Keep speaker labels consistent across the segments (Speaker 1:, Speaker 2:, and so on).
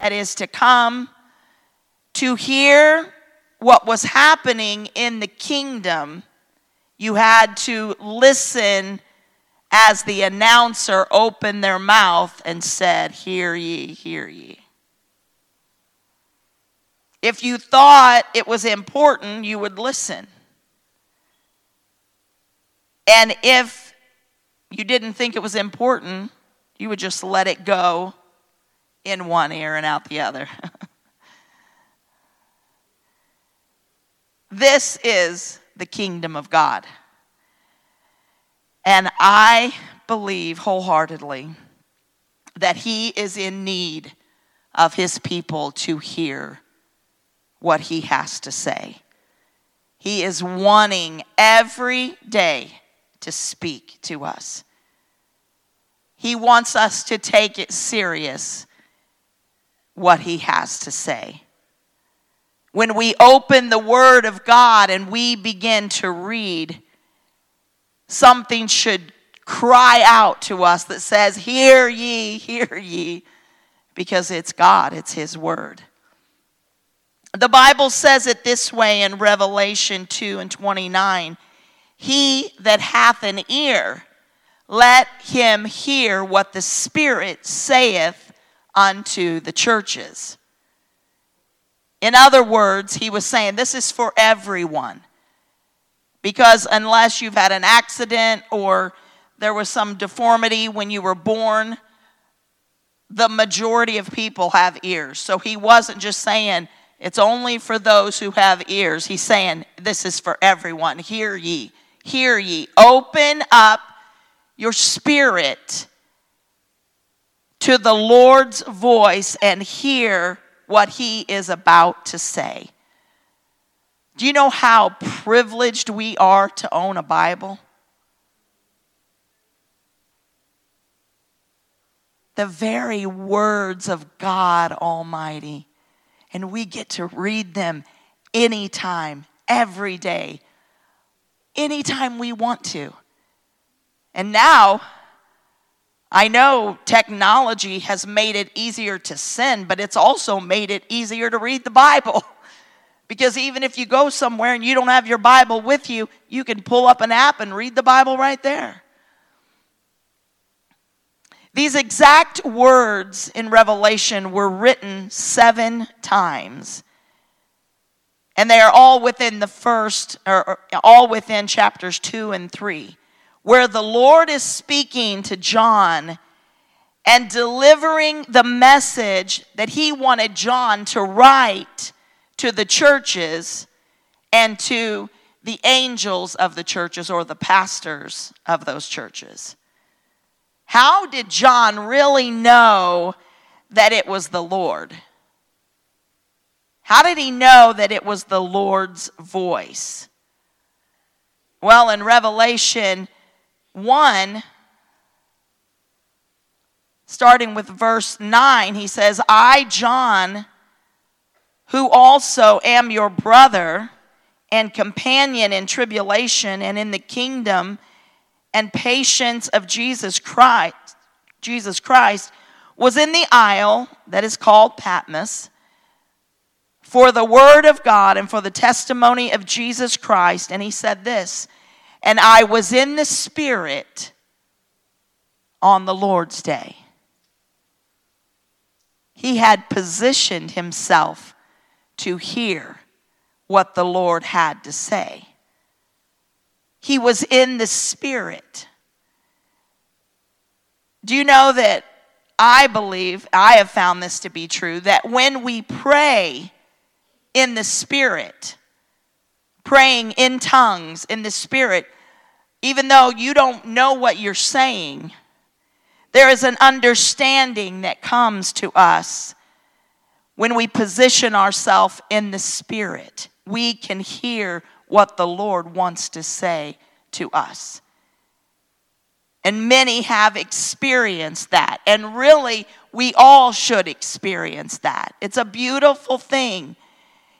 Speaker 1: that is to come to hear what was happening in the kingdom you had to listen as the announcer opened their mouth and said, Hear ye, hear ye. If you thought it was important, you would listen. And if you didn't think it was important, you would just let it go in one ear and out the other. this is the kingdom of God. And I believe wholeheartedly that He is in need of His people to hear what He has to say. He is wanting every day to speak to us. He wants us to take it serious what He has to say when we open the Word of God and we begin to read, something should cry out to us that says, Hear ye, hear ye, because it's God, it's His Word. The Bible says it this way in Revelation 2 and 29 He that hath an ear, let him hear what the Spirit saith unto the churches. In other words, he was saying this is for everyone. Because unless you've had an accident or there was some deformity when you were born, the majority of people have ears. So he wasn't just saying it's only for those who have ears. He's saying this is for everyone. Hear ye, hear ye. Open up your spirit to the Lord's voice and hear what he is about to say. Do you know how privileged we are to own a Bible? The very words of God Almighty. And we get to read them anytime, every day, anytime we want to. And now, I know technology has made it easier to sin, but it's also made it easier to read the Bible. Because even if you go somewhere and you don't have your Bible with you, you can pull up an app and read the Bible right there. These exact words in Revelation were written seven times. And they are all within the first, or all within chapters two and three where the Lord is speaking to John and delivering the message that he wanted John to write to the churches and to the angels of the churches or the pastors of those churches. How did John really know that it was the Lord? How did he know that it was the Lord's voice? Well, in Revelation 1, starting with verse 9, he says, I, John, who also am your brother and companion in tribulation and in the kingdom and patience of Jesus Christ, Jesus Christ, was in the isle that is called Patmos for the word of God and for the testimony of Jesus Christ. And he said this and I was in the Spirit on the Lord's day. He had positioned himself to hear what the Lord had to say. He was in the Spirit. Do you know that I believe, I have found this to be true, that when we pray in the Spirit, praying in tongues in the Spirit, even though you don't know what you're saying, there is an understanding that comes to us when we position ourselves in the Spirit, we can hear what the Lord wants to say to us. And many have experienced that. And really, we all should experience that. It's a beautiful thing.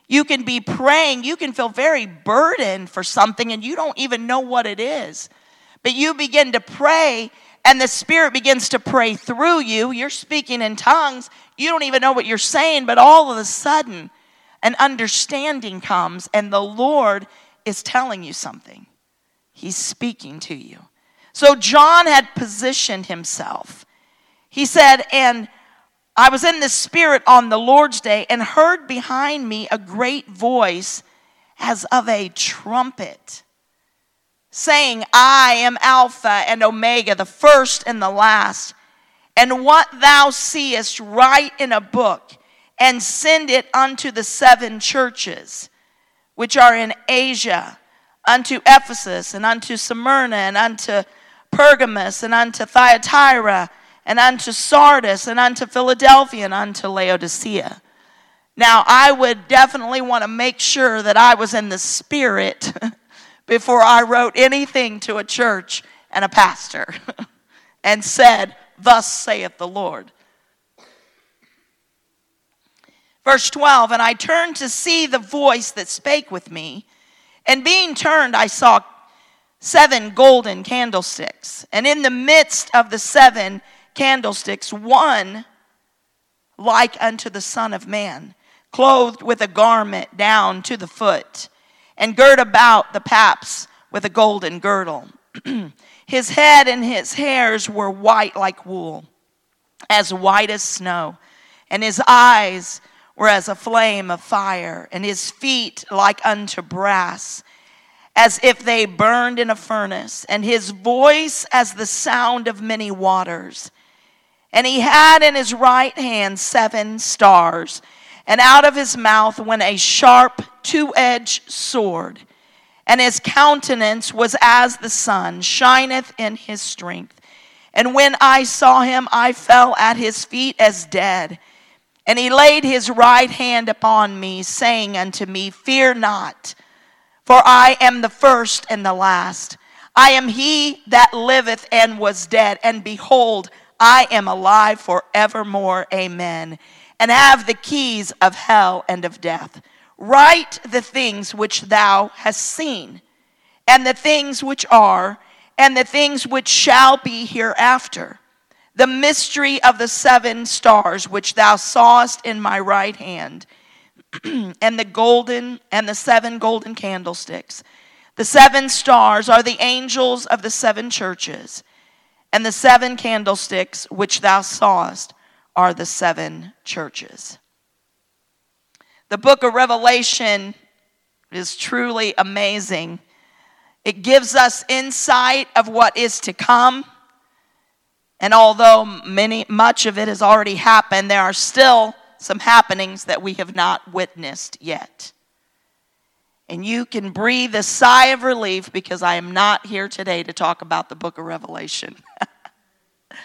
Speaker 1: You can be praying, you can feel very burdened for something, and you don't even know what it is. But you begin to pray, and the Spirit begins to pray through you. You're speaking in tongues. You don't even know what you're saying, but all of a sudden, an understanding comes, and the Lord is telling you something. He's speaking to you. So John had positioned himself. He said, And I was in the Spirit on the Lord's day and heard behind me a great voice as of a trumpet saying, I am Alpha and Omega, the first and the last. And what thou seest, write in a book and send it unto the seven churches which are in Asia, unto Ephesus, and unto Smyrna, and unto Pergamos, and unto Thyatira, and unto Sardis, and unto Philadelphia, and unto Laodicea. Now, I would definitely want to make sure that I was in the spirit before I wrote anything to a church and a pastor and said, Thus saith the Lord. Verse 12, and I turned to see the voice that spake with me. And being turned, I saw seven golden candlesticks. And in the midst of the seven candlesticks, one like unto the Son of Man, clothed with a garment down to the foot, and girt about the paps with a golden girdle. his head and his hairs were white like wool, as white as snow, and his eyes were as a flame of fire, and his feet like unto brass, as if they burned in a furnace, and his voice as the sound of many waters. And he had in his right hand seven stars, and out of his mouth went a sharp two edged sword. And his countenance was as the sun, shineth in his strength. And when I saw him, I fell at his feet as dead. And he laid his right hand upon me, saying unto me, Fear not, for I am the first and the last. I am he that liveth and was dead, and behold, I am alive forevermore. Amen. And have the keys of hell and of death. Write the things which thou hast seen, and the things which are, and the things which shall be hereafter the mystery of the seven stars which thou sawest in my right hand, and the golden and the seven golden candlesticks. The seven stars are the angels of the seven churches, and the seven candlesticks which thou sawest are the seven churches. The book of Revelation is truly amazing. It gives us insight of what is to come and although many, much of it has already happened, there are still some happenings that we have not witnessed yet. And you can breathe a sigh of relief because I am not here today to talk about the book of Revelation.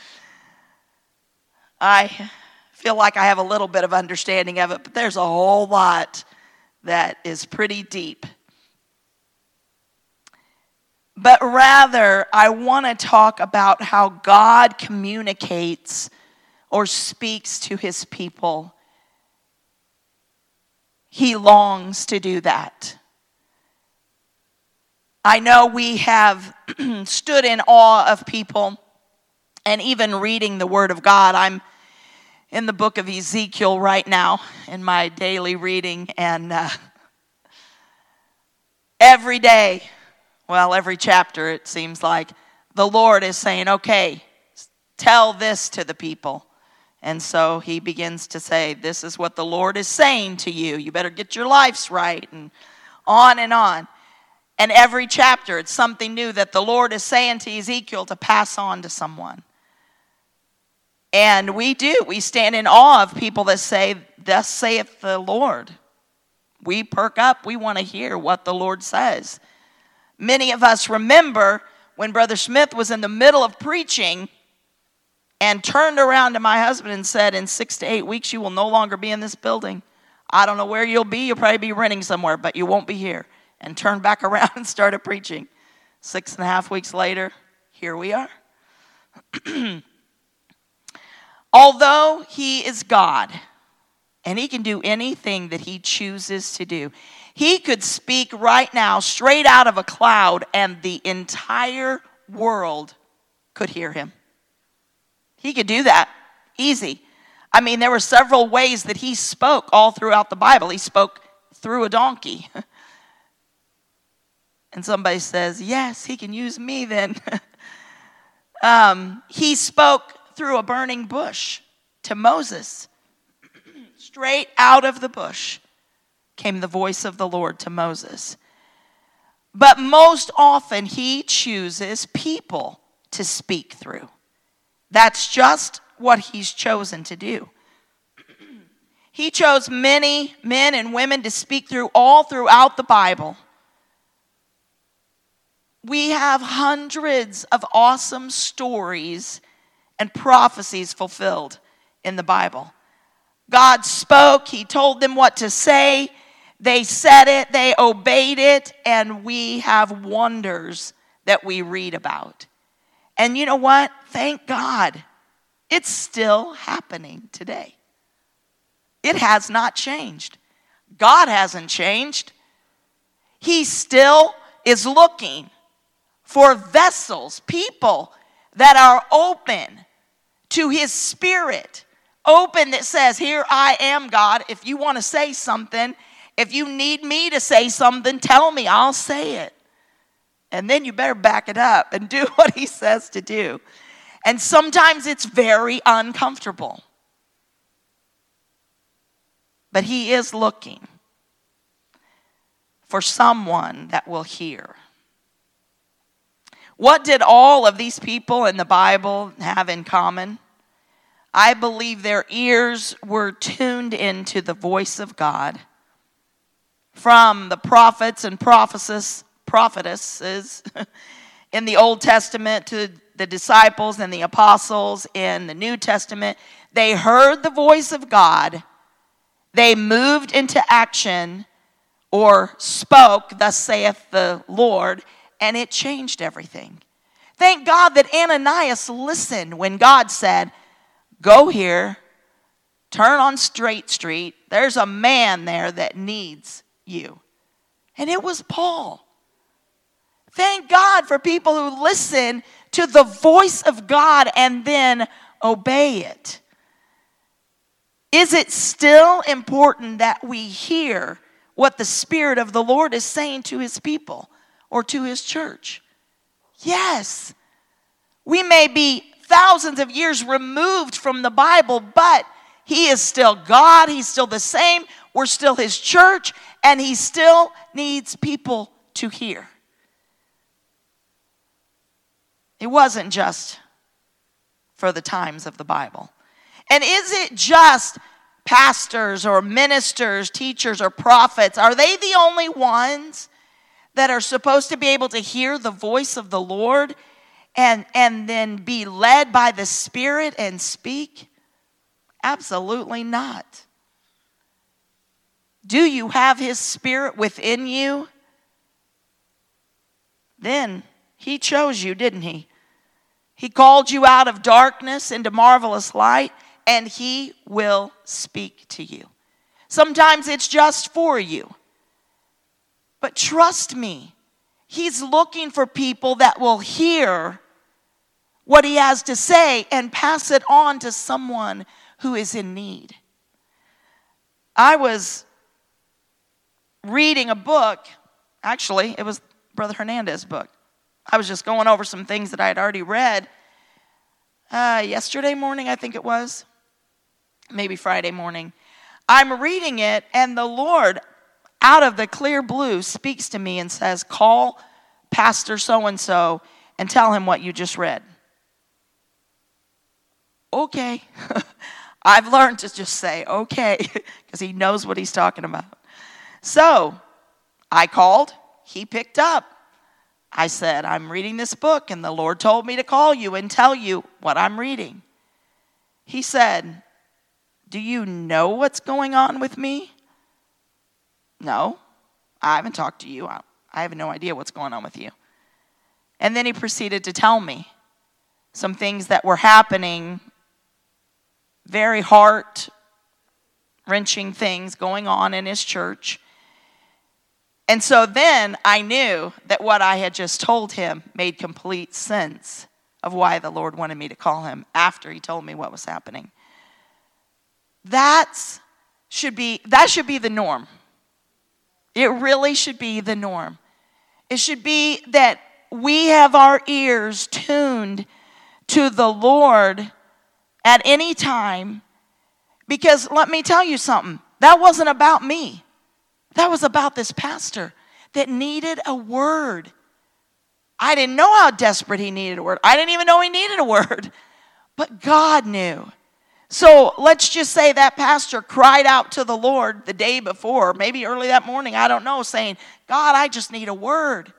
Speaker 1: I feel like I have a little bit of understanding of it, but there's a whole lot that is pretty deep but rather I want to talk about how God communicates or speaks to his people. He longs to do that. I know we have stood in awe of people and even reading the Word of God. I'm in the book of Ezekiel right now in my daily reading, and uh, every day well, every chapter it seems like the Lord is saying, okay, tell this to the people. And so he begins to say, This is what the Lord is saying to you. You better get your lives right, and on and on. And every chapter, it's something new that the Lord is saying to Ezekiel to pass on to someone. And we do. We stand in awe of people that say, Thus saith the Lord. We perk up. We want to hear what the Lord says. Many of us remember when Brother Smith was in the middle of preaching and turned around to my husband and said, In six to eight weeks, you will no longer be in this building. I don't know where you'll be. You'll probably be renting somewhere, but you won't be here. And turned back around and started preaching. Six and a half weeks later, here we are. Although he is God and he can do anything that he chooses to do, he could speak right now straight out of a cloud and the entire world could hear him. He could do that easy. I mean, there were several ways that he spoke all throughout the Bible. He spoke through a donkey. and somebody says, Yes, he can use me then. um, he spoke through a burning bush to Moses. Straight out of the bush came the voice of the Lord to Moses. But most often, he chooses people to speak through. That's just what he's chosen to do. He chose many men and women to speak through all throughout the Bible. We have hundreds of awesome stories and prophecies fulfilled in the Bible. God spoke, He told them what to say, they said it, they obeyed it, and we have wonders that we read about. And you know what? Thank God. It's still happening today. It has not changed. God hasn't changed. He still is looking for vessels, people that are open to His Spirit. Open that says, Here I am, God. If you want to say something, if you need me to say something, tell me, I'll say it. And then you better back it up and do what He says to do. And sometimes it's very uncomfortable. But He is looking for someone that will hear. What did all of these people in the Bible have in common? I believe their ears were tuned into the voice of God. From the prophets and prophetesses, in the Old Testament to the disciples and the apostles in the New Testament, they heard the voice of God. They moved into action or spoke, thus saith the Lord, and it changed everything. Thank God that Ananias listened when God said, Go here, turn on Straight Street. There's a man there that needs you. And it was Paul. Thank God for people who listen to the voice of God and then obey it. Is it still important that we hear what the Spirit of the Lord is saying to his people or to his church? Yes. We may be thousands of years removed from the Bible, but He is still God. He's still the same. We're still His church, and He still needs people to hear. It wasn't just for the times of the Bible. And is it just pastors or ministers, teachers or prophets? Are they the only ones that are supposed to be able to hear the voice of the Lord and, and then be led by the Spirit and speak? Absolutely not. Do you have His Spirit within you? Then He chose you, didn't He? He called you out of darkness into marvelous light, and He will speak to you. Sometimes it's just for you. But trust me, He's looking for people that will hear what he has to say and pass it on to someone who is in need. I was reading a book, actually, it was Brother Hernandez's book. I was just going over some things that I had already read uh, yesterday morning, I think it was, maybe Friday morning. I'm reading it, and the Lord, out of the clear blue, speaks to me and says, Call Pastor so and so and tell him what you just read okay. I've learned to just say okay because he knows what he's talking about. So I called, he picked up. I said, I'm reading this book, and the Lord told me to call you and tell you what I'm reading. He said, Do you know what's going on with me? No, I haven't talked to you. I have no idea what's going on with you. And then he proceeded to tell me some things that were happening, very heart wrenching things going on in his church. And so then I knew that what I had just told him made complete sense of why the Lord wanted me to call him after he told me what was happening. That's should be that should be the norm. It really should be the norm. It should be that we have our ears tuned to the Lord at any time because let me tell you something. That wasn't about me. That was about this pastor that needed a word. I didn't know how desperate he needed a word. I didn't even know he needed a word. But God knew. So let's just say that pastor cried out to the Lord the day before, maybe early that morning, I don't know, saying, God, I just need a word.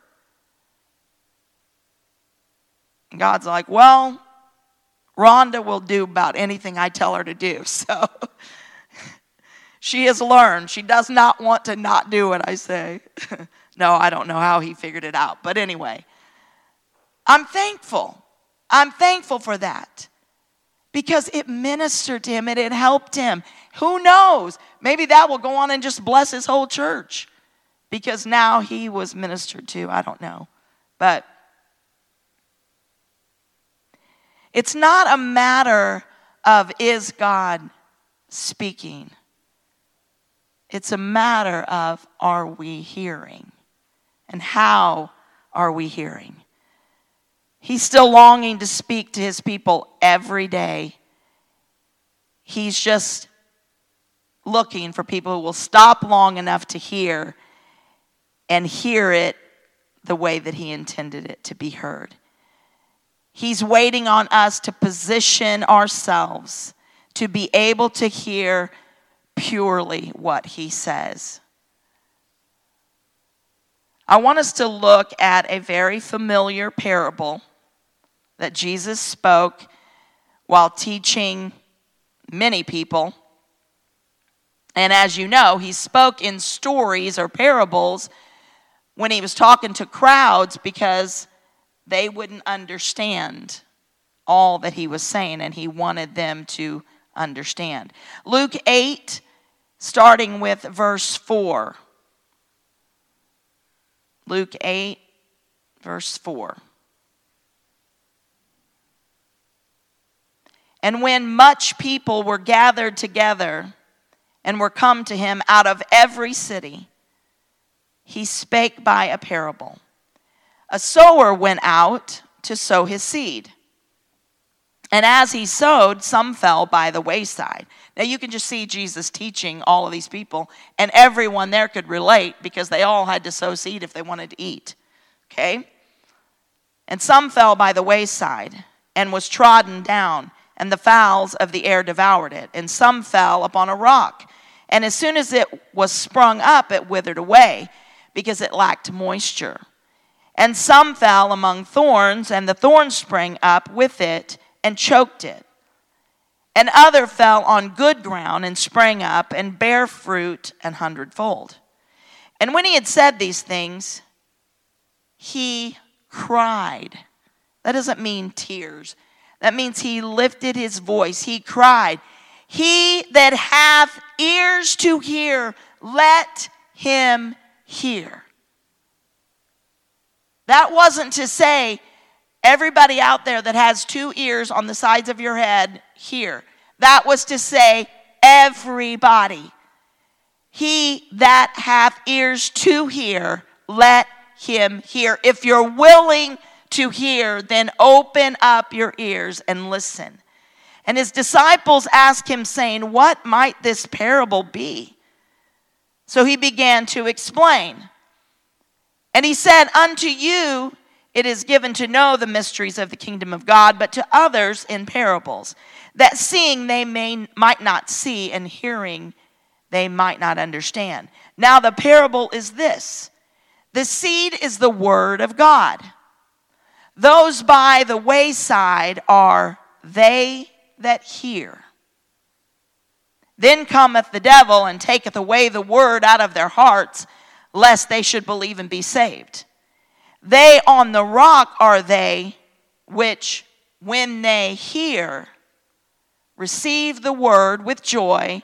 Speaker 1: And God's like, Well, Rhonda will do about anything I tell her to do. So she has learned. She does not want to not do what I say. no, I don't know how he figured it out. But anyway, I'm thankful. I'm thankful for that because it ministered to him and it helped him. Who knows? Maybe that will go on and just bless his whole church because now he was ministered to. I don't know. But it's not a matter of is God speaking, it's a matter of are we hearing and how are we hearing. He's still longing to speak to his people every day. He's just looking for people who will stop long enough to hear and hear it the way that he intended it to be heard. He's waiting on us to position ourselves to be able to hear purely what he says. I want us to look at a very familiar parable that Jesus spoke while teaching many people. And as you know, he spoke in stories or parables when he was talking to crowds because they wouldn't understand all that he was saying, and he wanted them to understand. Luke 8, starting with verse 4. Luke 8, verse 4. And when much people were gathered together and were come to him out of every city, he spake by a parable. A sower went out to sow his seed. And as he sowed, some fell by the wayside. Now you can just see Jesus teaching all of these people, and everyone there could relate because they all had to sow seed if they wanted to eat. Okay? And some fell by the wayside and was trodden down and the fowls of the air devoured it. And some fell upon a rock. And as soon as it was sprung up, it withered away because it lacked moisture. And some fell among thorns, and the thorns sprang up with it and choked it. And other fell on good ground and sprang up and bare fruit an hundredfold. And when he had said these things, he cried. That doesn't mean tears. That means he lifted his voice. He cried, He that hath ears to hear, let him hear. That wasn't to say, everybody out there that has two ears on the sides of your head, hear. That was to say, everybody. He that hath ears to hear, let him hear. If you're willing to hear, then open up your ears and listen. And his disciples asked him, saying, What might this parable be? So he began to explain. And he said, Unto you it is given to know the mysteries of the kingdom of God, but to others in parables, that seeing they may, might not see, and hearing they might not understand. Now the parable is this the seed is the word of God. Those by the wayside are they that hear. Then cometh the devil and taketh away the word out of their hearts, lest they should believe and be saved. They on the rock are they which, when they hear, receive the word with joy,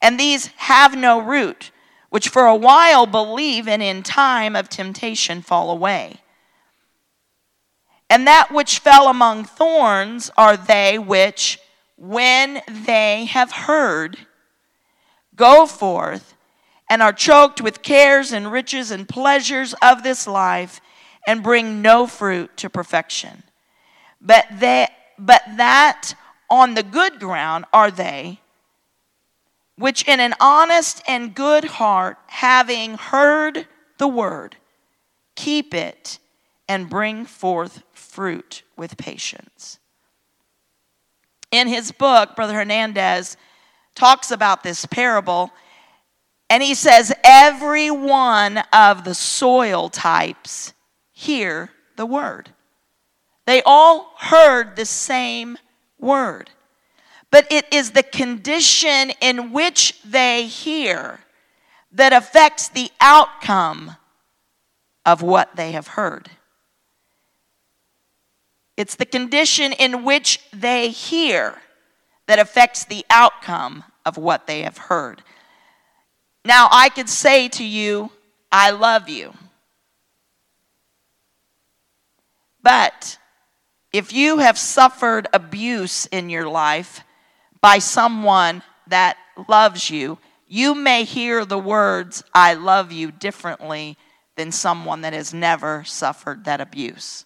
Speaker 1: and these have no root, which for a while believe and in time of temptation fall away. And that which fell among thorns are they which, when they have heard, go forth and are choked with cares and riches and pleasures of this life and bring no fruit to perfection. But, they, but that on the good ground are they which in an honest and good heart, having heard the word, keep it and bring forth fruit with patience. In his book, Brother Hernandez talks about this parable, and he says, Every one of the soil types hear the word. They all heard the same word. But it is the condition in which they hear that affects the outcome of what they have heard. It's the condition in which they hear that affects the outcome of what they have heard. Now, I could say to you, I love you. But if you have suffered abuse in your life by someone that loves you, you may hear the words, I love you, differently than someone that has never suffered that abuse.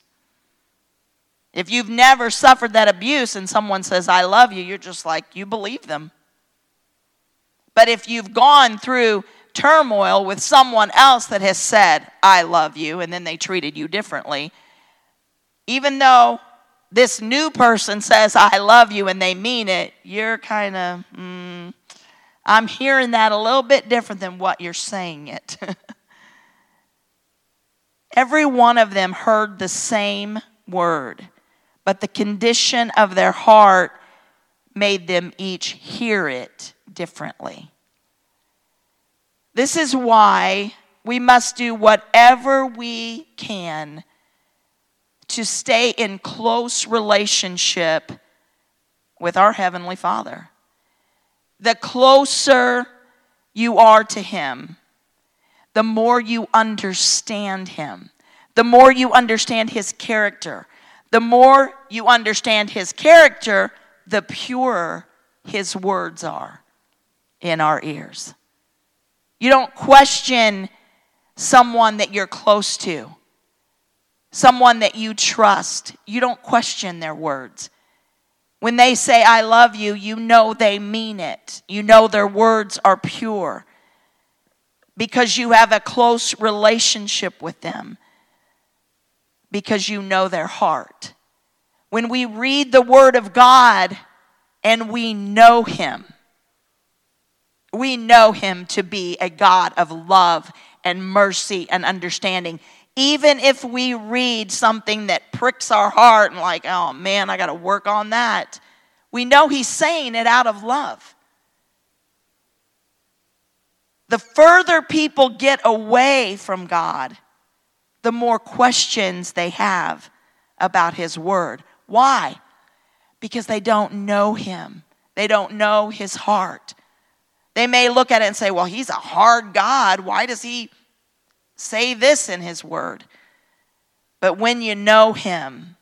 Speaker 1: If you've never suffered that abuse and someone says, I love you, you're just like, you believe them. But if you've gone through turmoil with someone else that has said, I love you, and then they treated you differently, even though this new person says, I love you, and they mean it, you're kind of, mm, I'm hearing that a little bit different than what you're saying it. Every one of them heard the same word but the condition of their heart made them each hear it differently. This is why we must do whatever we can to stay in close relationship with our Heavenly Father. The closer you are to Him, the more you understand Him, the more you understand His character, the more you understand his character, the purer his words are in our ears. You don't question someone that you're close to, someone that you trust. You don't question their words. When they say, I love you, you know they mean it. You know their words are pure because you have a close relationship with them because you know their heart. When we read the Word of God and we know Him, we know Him to be a God of love and mercy and understanding. Even if we read something that pricks our heart and, like, oh man, I got to work on that, we know He's saying it out of love. The further people get away from God, the more questions they have about His Word. Why? Because they don't know Him, they don't know His heart. They may look at it and say, well, He's a hard God. Why does He say this in His Word? But when you know Him,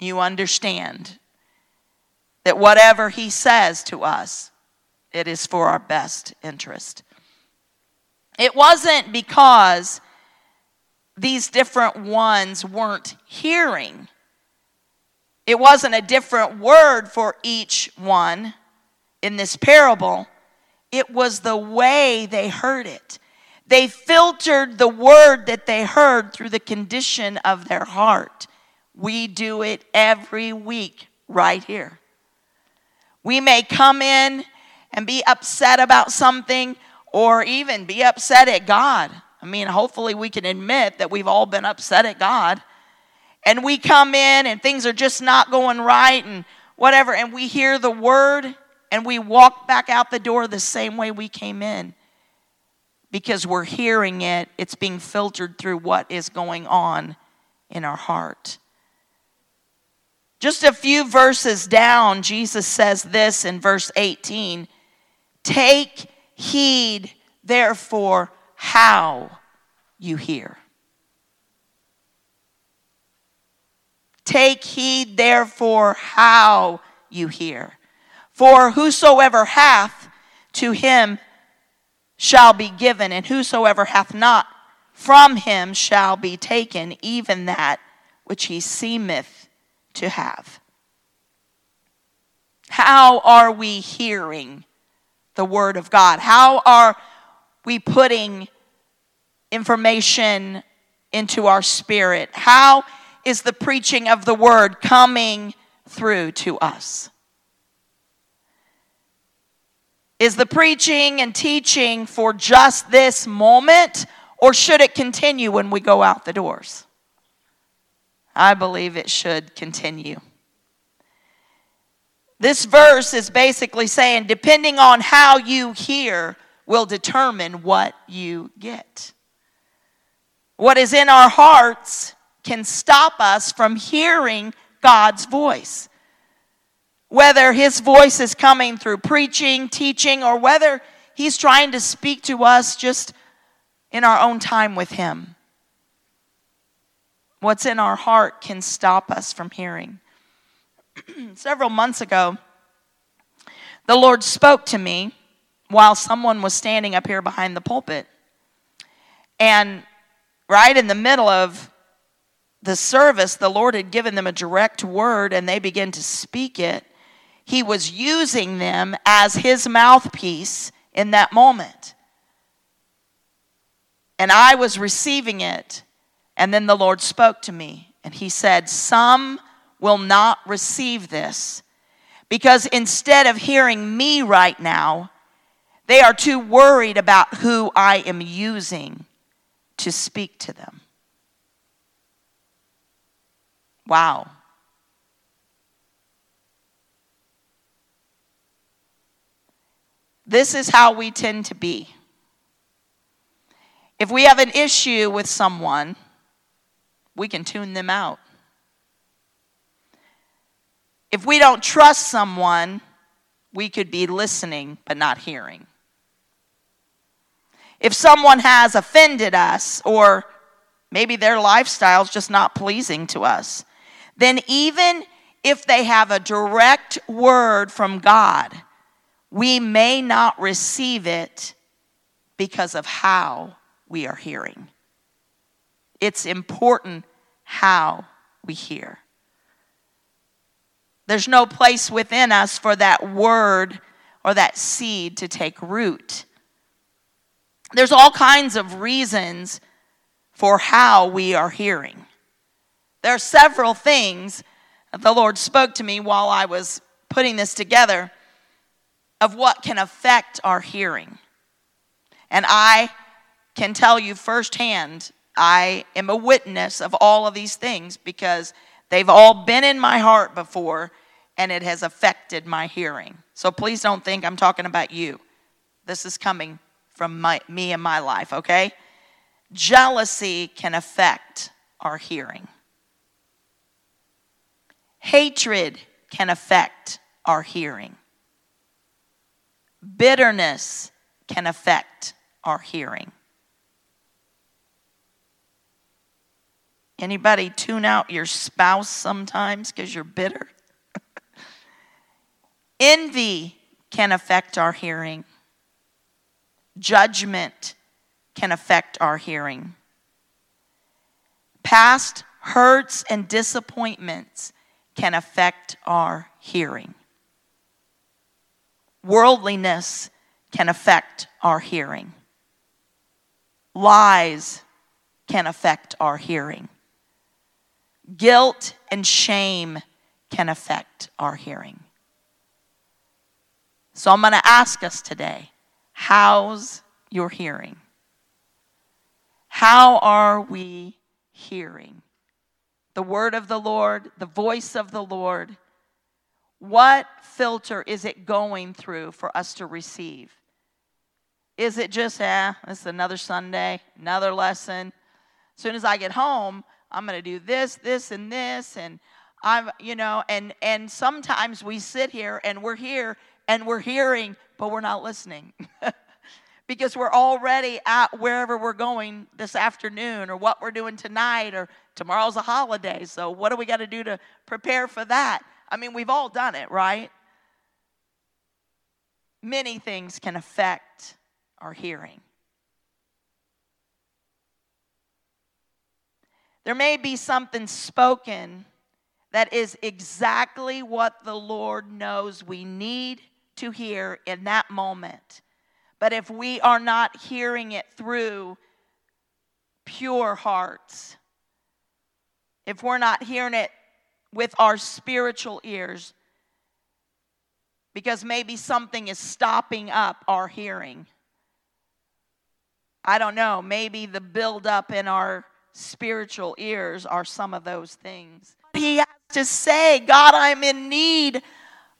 Speaker 1: you understand that whatever He says to us, it is for our best interest. It wasn't because these different ones weren't hearing. It wasn't a different word for each one in this parable, it was the way they heard it. They filtered the word that they heard through the condition of their heart. We do it every week right here. We may come in and be upset about something or even be upset at God. I mean, hopefully, we can admit that we've all been upset at God. And we come in and things are just not going right, and whatever, and we hear the word and we walk back out the door the same way we came in because we're hearing it, it's being filtered through what is going on in our heart. Just a few verses down, Jesus says this in verse 18 Take heed, therefore, how you hear. Take heed, therefore, how you hear. For whosoever hath, to him shall be given, and whosoever hath not, from him shall be taken, even that which he seemeth to have. How are we hearing the Word of God? How are we putting information into our spirit? How is the preaching of the Word coming through to us? Is the preaching and teaching for just this moment, or should it continue when we go out the doors? I believe it should continue. This verse is basically saying, depending on how you hear, will determine what you get. What is in our hearts can stop us from hearing God's voice whether his voice is coming through preaching, teaching, or whether he's trying to speak to us just in our own time with him. What's in our heart can stop us from hearing. Several months ago, the Lord spoke to me while someone was standing up here behind the pulpit. And right in the middle of the service, the Lord had given them a direct word and they began to speak it he was using them as his mouthpiece in that moment. And I was receiving it. And then the Lord spoke to me and he said, Some will not receive this because instead of hearing me right now, they are too worried about who I am using to speak to them. Wow. This is how we tend to be. If we have an issue with someone, we can tune them out. If we don't trust someone, we could be listening but not hearing. If someone has offended us or maybe their lifestyle is just not pleasing to us, then even if they have a direct word from God, we may not receive it because of how we are hearing. It's important how we hear. There's no place within us for that word or that seed to take root. There's all kinds of reasons for how we are hearing. There are several things the Lord spoke to me while I was putting this together of what can affect our hearing. And I can tell you firsthand, I am a witness of all of these things because they've all been in my heart before and it has affected my hearing. So please don't think I'm talking about you. This is coming from my, me and my life, okay? Jealousy can affect our hearing. Hatred can affect our hearing. Bitterness can affect our hearing. Anybody tune out your spouse sometimes because you're bitter? Envy can affect our hearing. Judgment can affect our hearing. Past hurts and disappointments can affect our hearing. Worldliness can affect our hearing. Lies can affect our hearing. Guilt and shame can affect our hearing. So I'm going to ask us today how's your hearing? How are we hearing? The word of the Lord, the voice of the Lord What filter is it going through for us to receive? Is it just, ah, eh, it's another Sunday, another lesson? As soon as I get home, I'm going to do this, this, and this, and I'm, you know, and and sometimes we sit here and we're here and we're hearing, but we're not listening. because we're already at wherever we're going this afternoon or what we're doing tonight or tomorrow's a holiday. So, what do we got to do to prepare for that? I mean, we've all done it, right? Many things can affect our hearing. There may be something spoken that is exactly what the Lord knows we need to hear in that moment. But if we are not hearing it through pure hearts, if we're not hearing it with our spiritual ears, because maybe something is stopping up our hearing. I don't know, maybe the buildup in our spiritual ears are some of those things. He has to say, God, I'm in need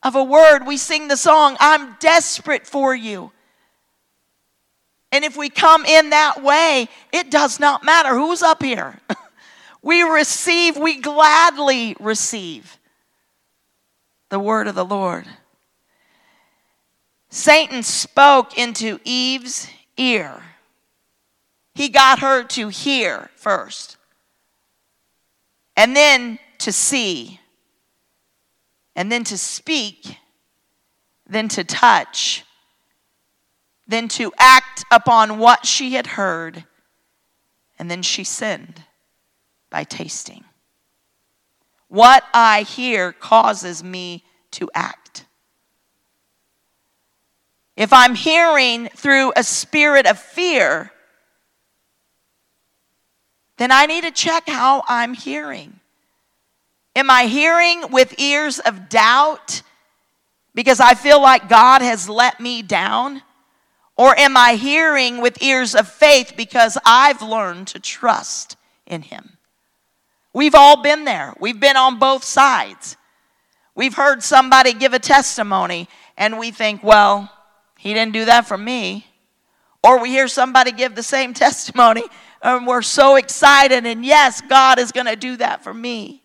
Speaker 1: of a word. We sing the song, I'm desperate for you. And if we come in that way, it does not matter who's up here. we receive, we gladly receive the word of the Lord. Satan spoke into Eve's ear. He got her to hear first, and then to see, and then to speak, then to touch then to act upon what she had heard. And then she sinned by tasting. What I hear causes me to act. If I'm hearing through a spirit of fear, then I need to check how I'm hearing. Am I hearing with ears of doubt because I feel like God has let me down? Or am I hearing with ears of faith because I've learned to trust in Him? We've all been there. We've been on both sides. We've heard somebody give a testimony and we think, well, he didn't do that for me. Or we hear somebody give the same testimony and we're so excited, and yes, God is going to do that for me.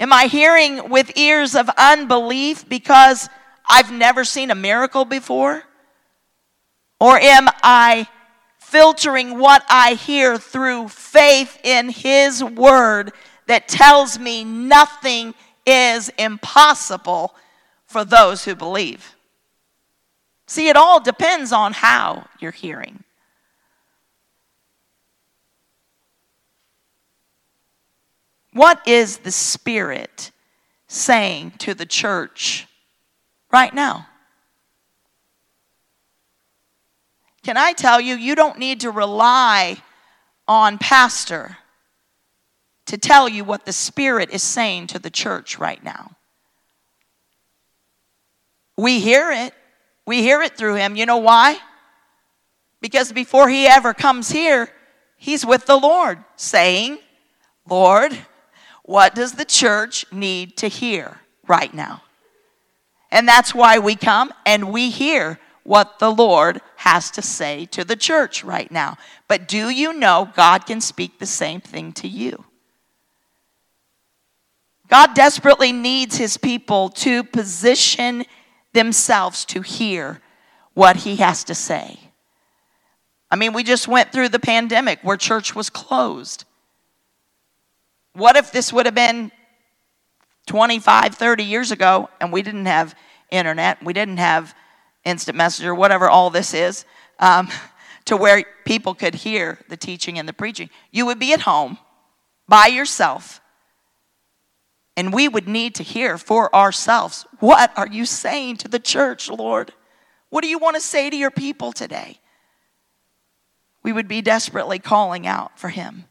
Speaker 1: Am I hearing with ears of unbelief because I've never seen a miracle before? Or am I filtering what I hear through faith in His Word that tells me nothing is impossible for those who believe? See, it all depends on how you're hearing. What is the Spirit saying to the church right now? Can I tell you, you don't need to rely on pastor to tell you what the Spirit is saying to the church right now. We hear it. We hear it through him. You know why? Because before he ever comes here, he's with the Lord saying, Lord, what does the church need to hear right now? And that's why we come and we hear what the Lord has to say to the church right now. But do you know God can speak the same thing to you? God desperately needs his people to position themselves to hear what he has to say. I mean, we just went through the pandemic where church was closed. What if this would have been 25, 30 years ago and we didn't have internet, we didn't have instant messenger, whatever all this is, um, to where people could hear the teaching and the preaching. You would be at home by yourself, and we would need to hear for ourselves what are you saying to the church, Lord? What do you want to say to your people today? We would be desperately calling out for Him.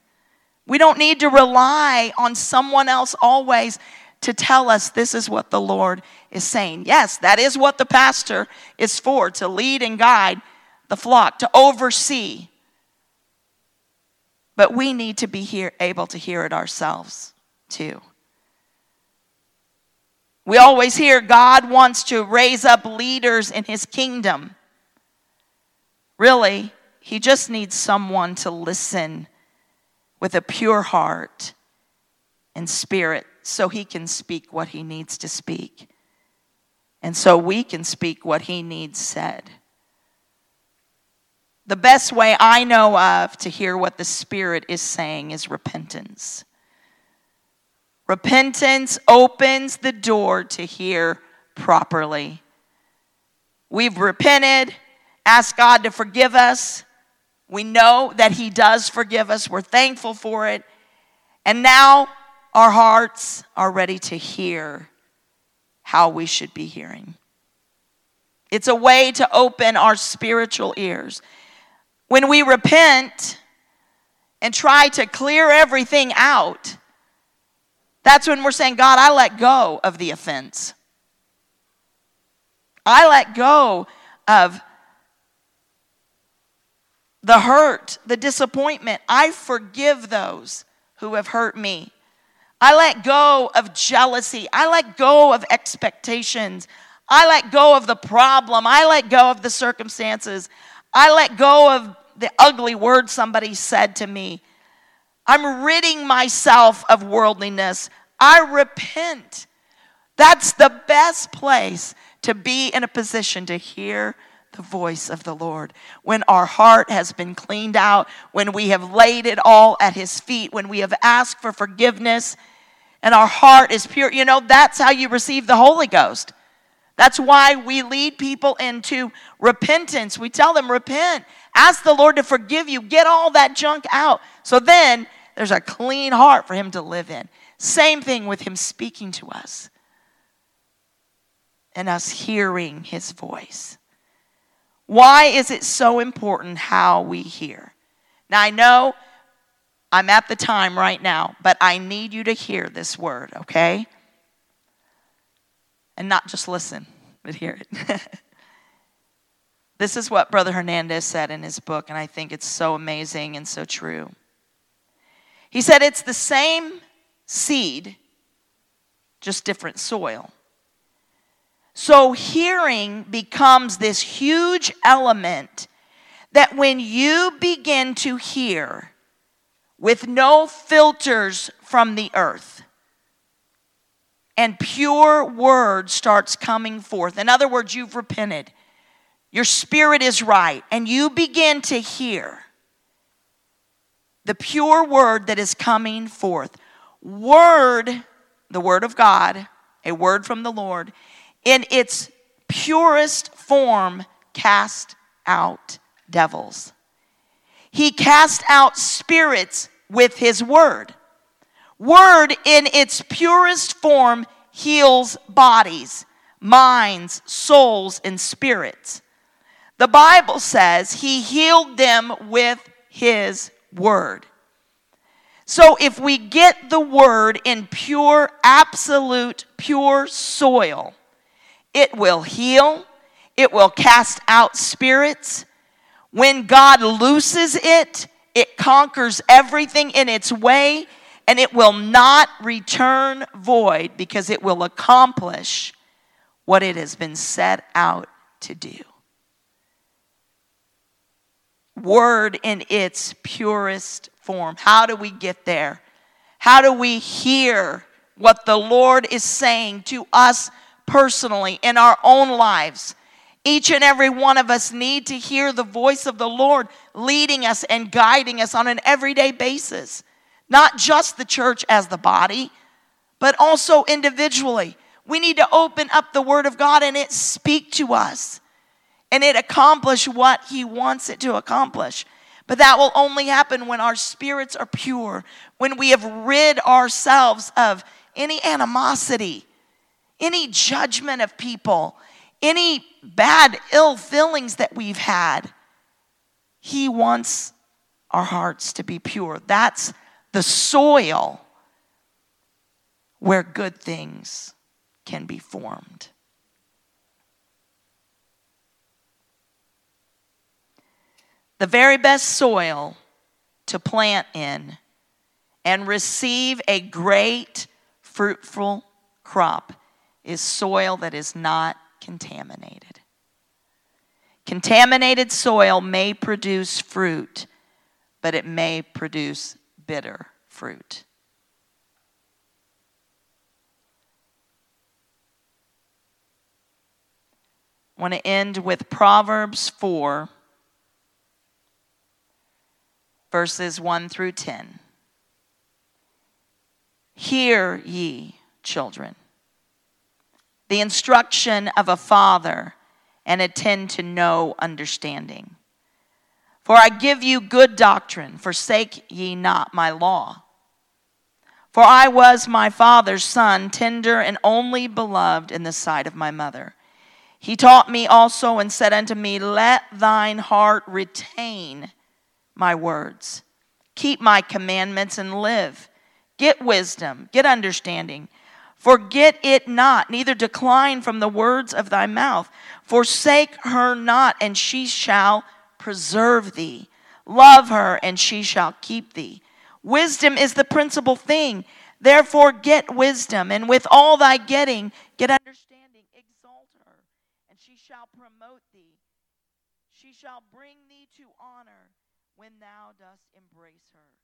Speaker 1: We don't need to rely on someone else always to tell us this is what the Lord is saying. Yes, that is what the pastor is for to lead and guide the flock, to oversee. But we need to be here, able to hear it ourselves too. We always hear God wants to raise up leaders in his kingdom. Really, he just needs someone to listen with a pure heart and spirit so he can speak what he needs to speak. And so we can speak what he needs said. The best way I know of to hear what the Spirit is saying is repentance. Repentance opens the door to hear properly. We've repented, asked God to forgive us. We know that He does forgive us. We're thankful for it. And now our hearts are ready to hear how we should be hearing. It's a way to open our spiritual ears. When we repent and try to clear everything out, that's when we're saying, God, I let go of the offense. I let go of the hurt, the disappointment. I forgive those who have hurt me. I let go of jealousy. I let go of expectations. I let go of the problem. I let go of the circumstances. I let go of the ugly word somebody said to me. I'm ridding myself of worldliness. I repent. That's the best place to be in a position to hear the voice of the Lord. When our heart has been cleaned out, when we have laid it all at His feet, when we have asked for forgiveness, and our heart is pure. You know, that's how you receive the Holy Ghost. That's why we lead people into repentance. We tell them, repent. Ask the Lord to forgive you. Get all that junk out. So then there's a clean heart for Him to live in. Same thing with Him speaking to us and us hearing His voice. Why is it so important how we hear? Now, I know I'm at the time right now, but I need you to hear this word, okay? And not just listen, but hear it. This is what Brother Hernandez said in his book, and I think it's so amazing and so true. He said it's the same seed, just different soil. So, hearing becomes this huge element that when you begin to hear with no filters from the earth, and pure word starts coming forth. In other words, you've repented your spirit is right, and you begin to hear the pure word that is coming forth. Word, the word of God, a word from the Lord, in its purest form, cast out devils. He cast out spirits with his word. Word in its purest form heals bodies, minds, souls, and spirits. The Bible says he healed them with his word. So if we get the word in pure, absolute, pure soil, it will heal, it will cast out spirits. When God looses it, it conquers everything in its way and it will not return void because it will accomplish what it has been set out to do word in its purest form. How do we get there? How do we hear what the Lord is saying to us personally in our own lives? Each and every one of us need to hear the voice of the Lord leading us and guiding us on an everyday basis. Not just the church as the body, but also individually. We need to open up the Word of God and it speak to us and it accomplish what he wants it to accomplish. But that will only happen when our spirits are pure, when we have rid ourselves of any animosity, any judgment of people, any bad, ill feelings that we've had. He wants our hearts to be pure. That's the soil where good things can be formed. the very best soil to plant in and receive a great fruitful crop is soil that is not contaminated. Contaminated soil may produce fruit, but it may produce bitter fruit. I want to end with Proverbs 4, verses 1 through 10. Hear ye, children, the instruction of a father, and attend to know understanding. For I give you good doctrine, forsake ye not my law. For I was my father's son, tender and only beloved in the sight of my mother. He taught me also and said unto me, Let thine heart retain my words, keep my commandments and live. Get wisdom, get understanding. Forget it not, neither decline from the words of thy mouth. Forsake her not, and she shall preserve thee. Love her, and she shall keep thee. Wisdom is the principal thing. Therefore, get wisdom, and with all thy getting, get understanding. Exalt her, and she shall promote thee. She shall bring thee to honor when thou dost embrace her.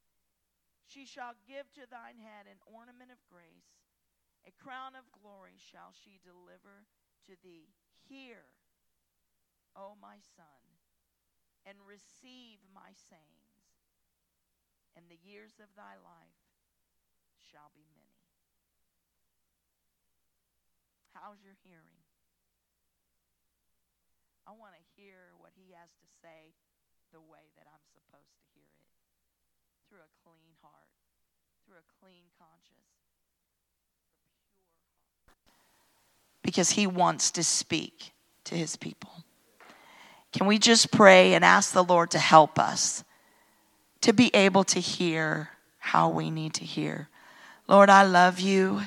Speaker 1: She shall give to thine head an ornament of grace, a crown of glory shall she deliver to thee. Hear, O my son, and receive my sayings, and the years of thy life shall be many. How's your hearing? I want to hear what he has to say the way that I'm supposed to hear it through a clean heart, through a clean conscience, because he wants to speak to his people. Can we just pray and ask the Lord to help us to be able to hear how we need to hear? Lord, I love you.